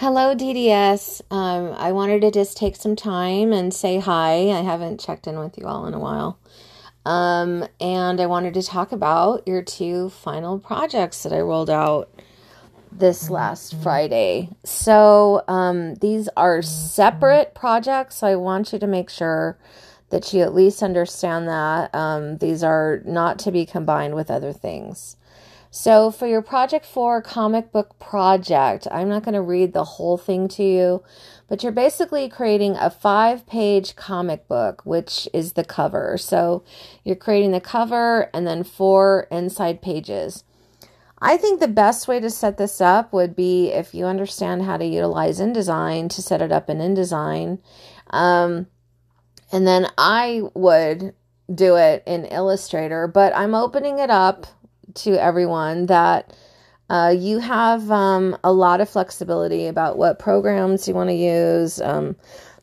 Hello, DDS. Um, I wanted to just take some time and say hi. I haven't checked in with you all in a while. Um, and I wanted to talk about your two final projects that I rolled out this last Friday. So, um, these are separate projects. So I want you to make sure that you at least understand that. Um, these are not to be combined with other things. So, for your Project 4 comic book project, I'm not going to read the whole thing to you, but you're basically creating a five page comic book, which is the cover. So, you're creating the cover and then four inside pages. I think the best way to set this up would be if you understand how to utilize InDesign to set it up in InDesign. Um, and then I would do it in Illustrator, but I'm opening it up to everyone that uh, you have um, a lot of flexibility about what programs you want to use. Um,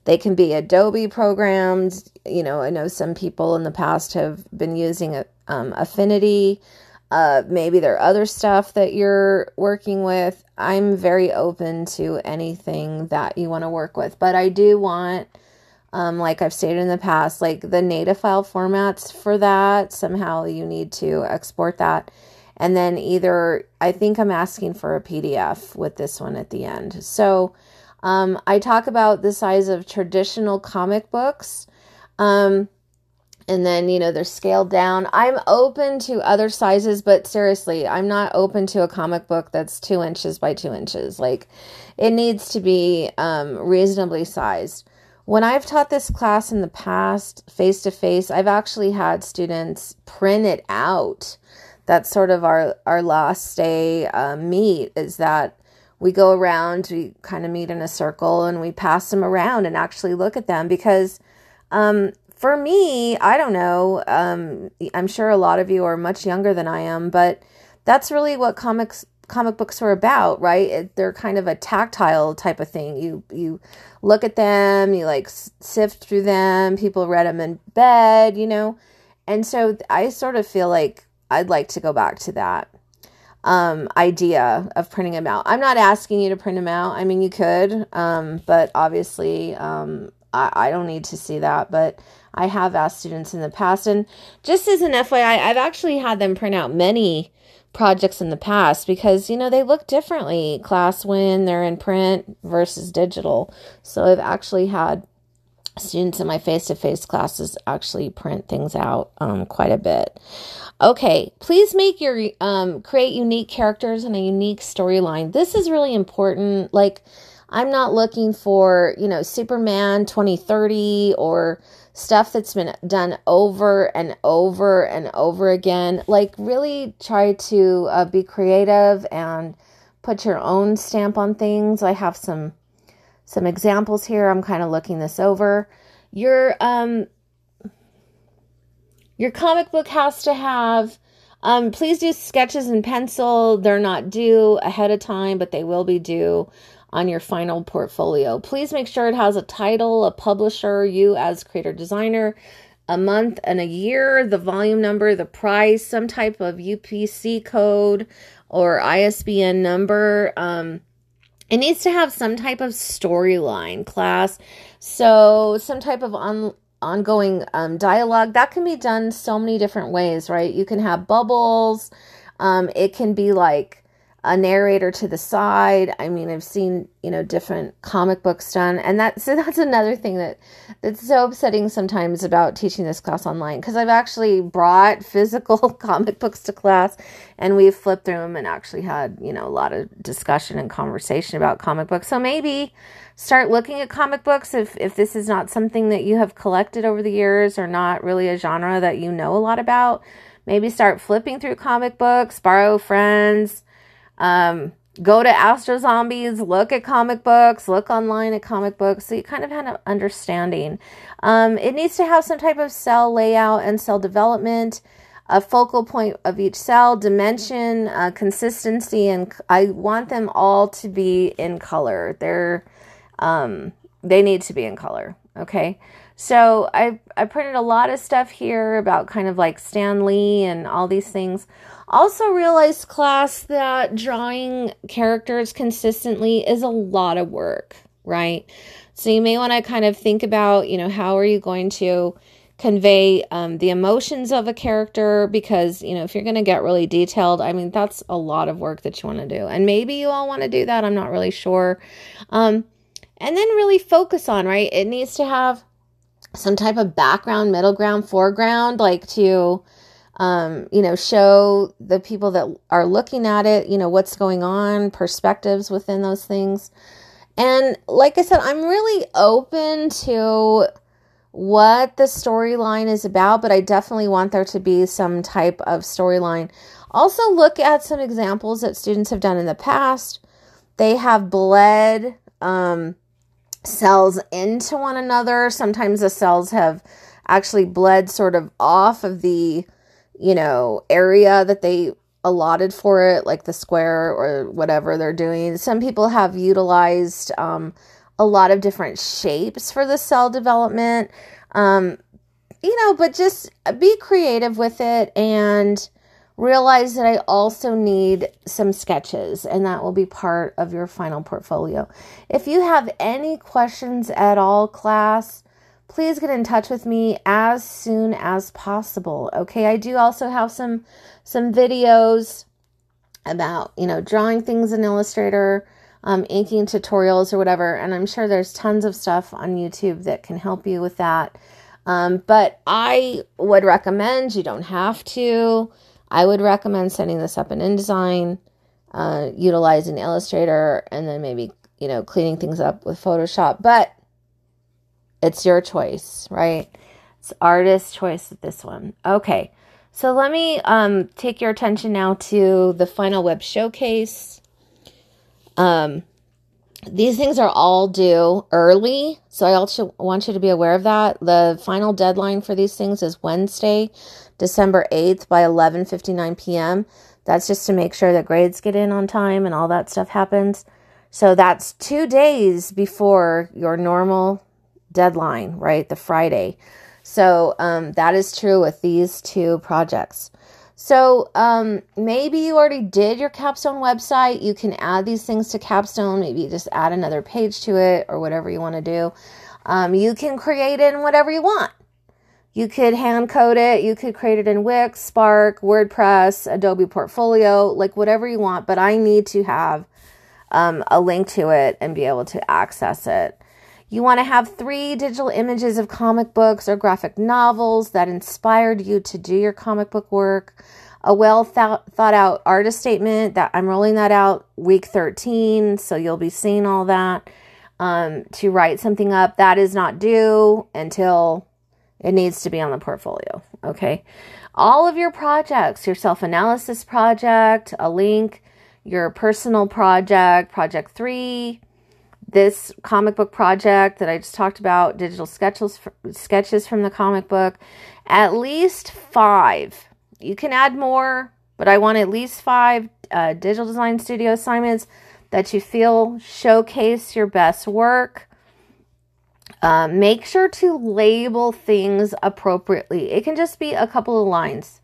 they can be Adobe programs. You know, I know some people in the past have been using um, Affinity. Uh, maybe there are other stuff that you're working with. I'm very open to anything that you want to work with, but I do want, um, like I've stated in the past, like the native file formats for that. Somehow you need to export that and then either, I think I'm asking for a PDF with this one at the end. So um, I talk about the size of traditional comic books. Um, and then, you know, they're scaled down. I'm open to other sizes, but seriously, I'm not open to a comic book that's two inches by two inches. Like, it needs to be um, reasonably sized. When I've taught this class in the past, face to face, I've actually had students print it out. That's sort of our our last day uh, meet is that we go around we kind of meet in a circle and we pass them around and actually look at them because um, for me i don't know um, i'm sure a lot of you are much younger than i am but that's really what comics comic books are about right it, they're kind of a tactile type of thing you you look at them you like sift through them people read them in bed you know and so i sort of feel like I'd like to go back to that um, idea of printing them out. I'm not asking you to print them out. I mean, you could, um, but obviously, um, I, I don't need to see that. But I have asked students in the past, and just as an FYI, I've actually had them print out many projects in the past because you know they look differently class when they're in print versus digital so i've actually had students in my face-to-face classes actually print things out um, quite a bit Okay, please make your um, create unique characters and a unique storyline. This is really important. Like, I'm not looking for, you know, Superman 2030 or stuff that's been done over and over and over again. Like, really try to uh, be creative and put your own stamp on things. I have some some examples here. I'm kind of looking this over. Your um your comic book has to have, um, please do sketches in pencil. They're not due ahead of time, but they will be due on your final portfolio. Please make sure it has a title, a publisher, you as creator designer, a month and a year, the volume number, the price, some type of UPC code or ISBN number. Um, it needs to have some type of storyline class. So, some type of on, ongoing um, dialogue that can be done so many different ways right you can have bubbles um, it can be like a narrator to the side. I mean i've seen you know different comic books done. And that so that's another thing that that's so upsetting sometimes about teaching this class online. Because i've actually brought physical comic books to class and we've flipped through them and actually had you know a lot of discussion and conversation about comic books. So maybe start looking at comic books if, if this is not something that you have collected over the years or not really a genre that you know a lot about. Maybe start flipping through comic books, borrow friends, um, go to Astro Zombies, look at comic books, look online at comic books, so you kind of have an understanding. Um, it needs to have some type of cell layout and cell development, a focal point of each cell, dimension, uh, consistency, and I want them all to be in color. They're um, they need to be in color. Okay. So I I printed a lot of stuff here about kind of like Stan Lee and all these things. Also realized class that drawing characters consistently is a lot of work, right? So you may want to kind of think about, you know, how are you going to convey um, the emotions of a character because you know if you're going to get really detailed i mean that's a lot of work that you want to do and maybe you all want to do that i'm not really sure um, and then really focus on right it needs to have some type of background middle ground foreground like to um, you know show the people that are looking at it you know what's going on perspectives within those things and like i said i'm really open to what the storyline is about, but I definitely want there to be some type of storyline. Also, look at some examples that students have done in the past. They have bled um, cells into one another. Sometimes the cells have actually bled sort of off of the, you know, area that they allotted for it, like the square or whatever they're doing. Some people have utilized um, a lot of different shapes for the cell development. Um, you know, but just be creative with it and realize that I also need some sketches, and that will be part of your final portfolio. If you have any questions at all, class, please get in touch with me as soon as possible. Okay, I do also have some some videos about you know drawing things in Illustrator um, inking tutorials or whatever. And I'm sure there's tons of stuff on YouTube that can help you with that. Um, but I would recommend, you don't have to, I would recommend setting this up in InDesign, uh, utilizing Illustrator, and then maybe, you know, cleaning things up with Photoshop. But it's your choice, right? It's artist choice with this one. Okay. So let me um, take your attention now to the final web showcase. Um, these things are all due early, so I also want you to be aware of that. The final deadline for these things is Wednesday, December 8th by 11:59 p.m. That's just to make sure that grades get in on time and all that stuff happens. So that's 2 days before your normal deadline, right? The Friday. So um, that is true with these two projects. So um, maybe you already did your capstone website. You can add these things to capstone. Maybe just add another page to it or whatever you want to do. Um, you can create in whatever you want. You could hand code it. You could create it in Wix, Spark, WordPress, Adobe Portfolio, like whatever you want. But I need to have um, a link to it and be able to access it. You want to have three digital images of comic books or graphic novels that inspired you to do your comic book work. A well thought, out artist statement that I'm rolling that out week 13, so you'll be seeing all that. Um, to write something up that is not due until it needs to be on the portfolio. Okay. All of your projects, your self analysis project, a link, your personal project, project three, this comic book project that I just talked about, digital sketches sketches from the comic book, at least five. You can add more, but I want at least five uh, digital design studio assignments that you feel showcase your best work. Uh, make sure to label things appropriately. It can just be a couple of lines.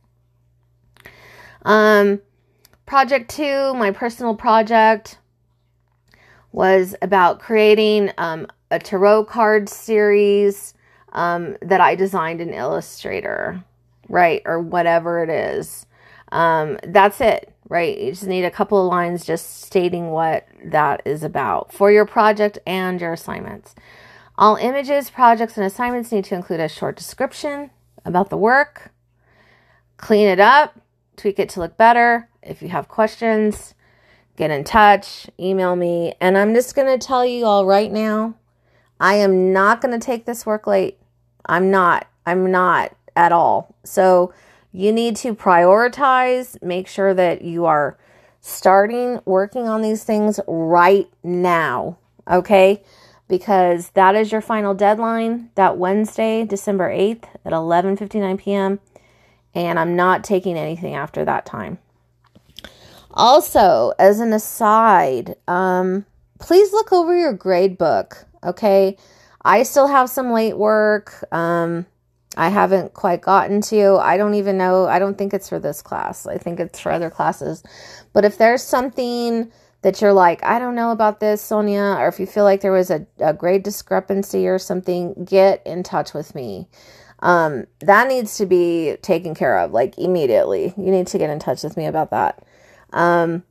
Um, project two, my personal project was about creating um, a tarot card series um, that I designed in Illustrator, right? Or whatever it is. Um, that's it, right? You just need a couple of lines just stating what that is about for your project and your assignments. All images, projects, and assignments need to include a short description about the work. Clean it up, tweak it to look better. If you have questions, get in touch, email me. And I'm just going to tell you all right now I am not going to take this work late. I'm not. I'm not at all. So you need to prioritize, make sure that you are starting working on these things right now. Okay? Because that is your final deadline, that Wednesday, December 8th at 11:59 p.m. And I'm not taking anything after that time. Also, as an aside, um, please look over your grade book. Okay. I still have some late work. Um, I haven't quite gotten to. I don't even know. I don't think it's for this class. I think it's for other classes. But if there's something that you're like, I don't know about this, Sonia, or if you feel like there was a, a grade discrepancy or something, get in touch with me. Um, that needs to be taken care of like immediately. You need to get in touch with me about that. Um,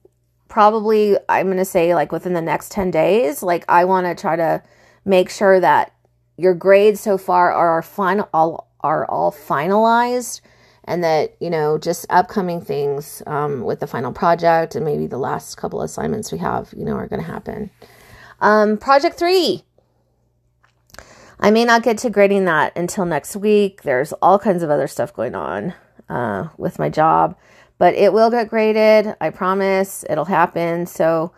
probably, I'm going to say like within the next 10 days, like I want to try to make sure that your grades so far are final all are all finalized and that you know just upcoming things um, with the final project and maybe the last couple assignments we have you know are going to happen. Um, project three. I may not get to grading that until next week. There's all kinds of other stuff going on uh, with my job but it will get graded i promise. It'll happen. So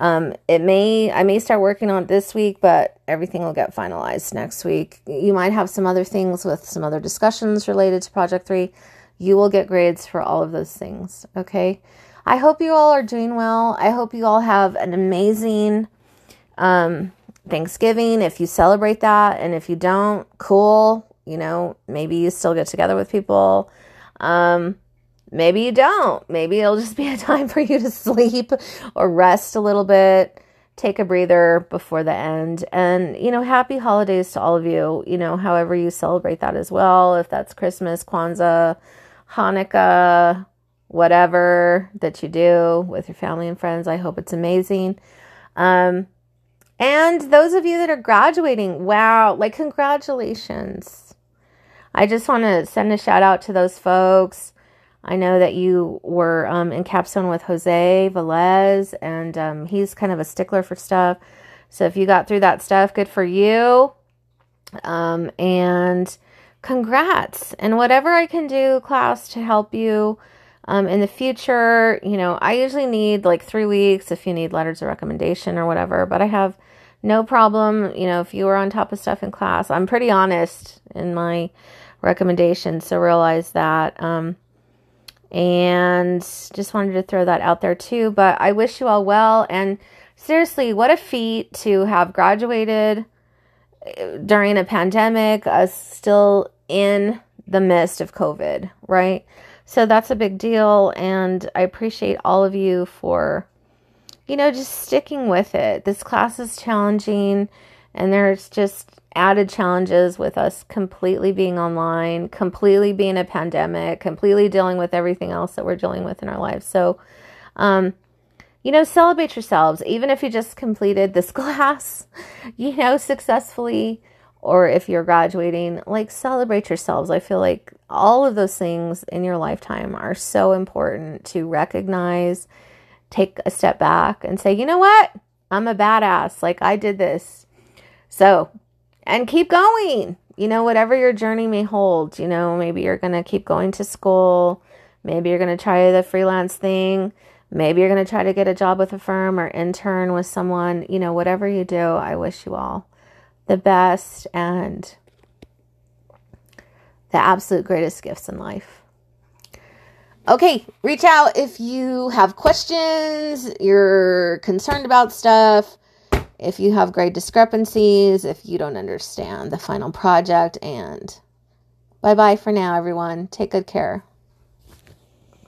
um, it may I may start working on it this week, but everything will get finalized next week. You might have some other things with some other discussions related to Project Three. You will get grades for all of those things. Okay. I hope you all are doing well. I hope you all have an amazing um, Thanksgiving if you celebrate that, and if you don't, cool. You know, maybe you still get together with people. Um, Maybe you don't. Maybe it'll just be a time for you to sleep or rest a little bit, take a breather before the end. And, you know, happy holidays to all of you, you know, however you celebrate that as well. If that's Christmas, Kwanzaa, Hanukkah, whatever that you do with your family and friends, I hope it's amazing. Um, and those of you that are graduating, wow, like congratulations. I just want to send a shout out to those folks. I know that you were um, in capstone with Jose Velez, and um, he's kind of a stickler for stuff. So if you got through that stuff, good for you. Um, and congrats. And whatever I can do, class, to help you um, in the future, you know, I usually need like three weeks if you need letters of recommendation or whatever, but I have no problem. You know, if you were on top of stuff in class, I'm pretty honest in my recommendations. So realize that. And just wanted to throw that out there too. But I wish you all well. And seriously, what a feat to have graduated uh, during a pandemic, us still in the midst of COVID, right? So that's a big deal. And I appreciate all of you for, you know, just sticking with it. This class is challenging, and there's just added challenges with us completely being online, completely being a pandemic, completely dealing with everything else that we're dealing with in our lives. So, um, you know, celebrate yourselves, even if you just completed this class, you know, successfully, or if you're graduating, like celebrate yourselves. I feel like all of those things in your lifetime are so important to recognize, take a step back, and say, you know what? I'm a badass. Like, I did this. So, and keep going. You know, whatever your journey may hold, you know, maybe you're going to keep going to school. Maybe you're going to try the freelance thing. Maybe you're going to try to get a job with a firm or intern with someone. You know, whatever you do, I wish you all the best and the absolute greatest gifts in life. Okay, reach out if you have questions, you're concerned about stuff if you have grade discrepancies, if you don't understand the final project, and bye bye for now, everyone. Take good care.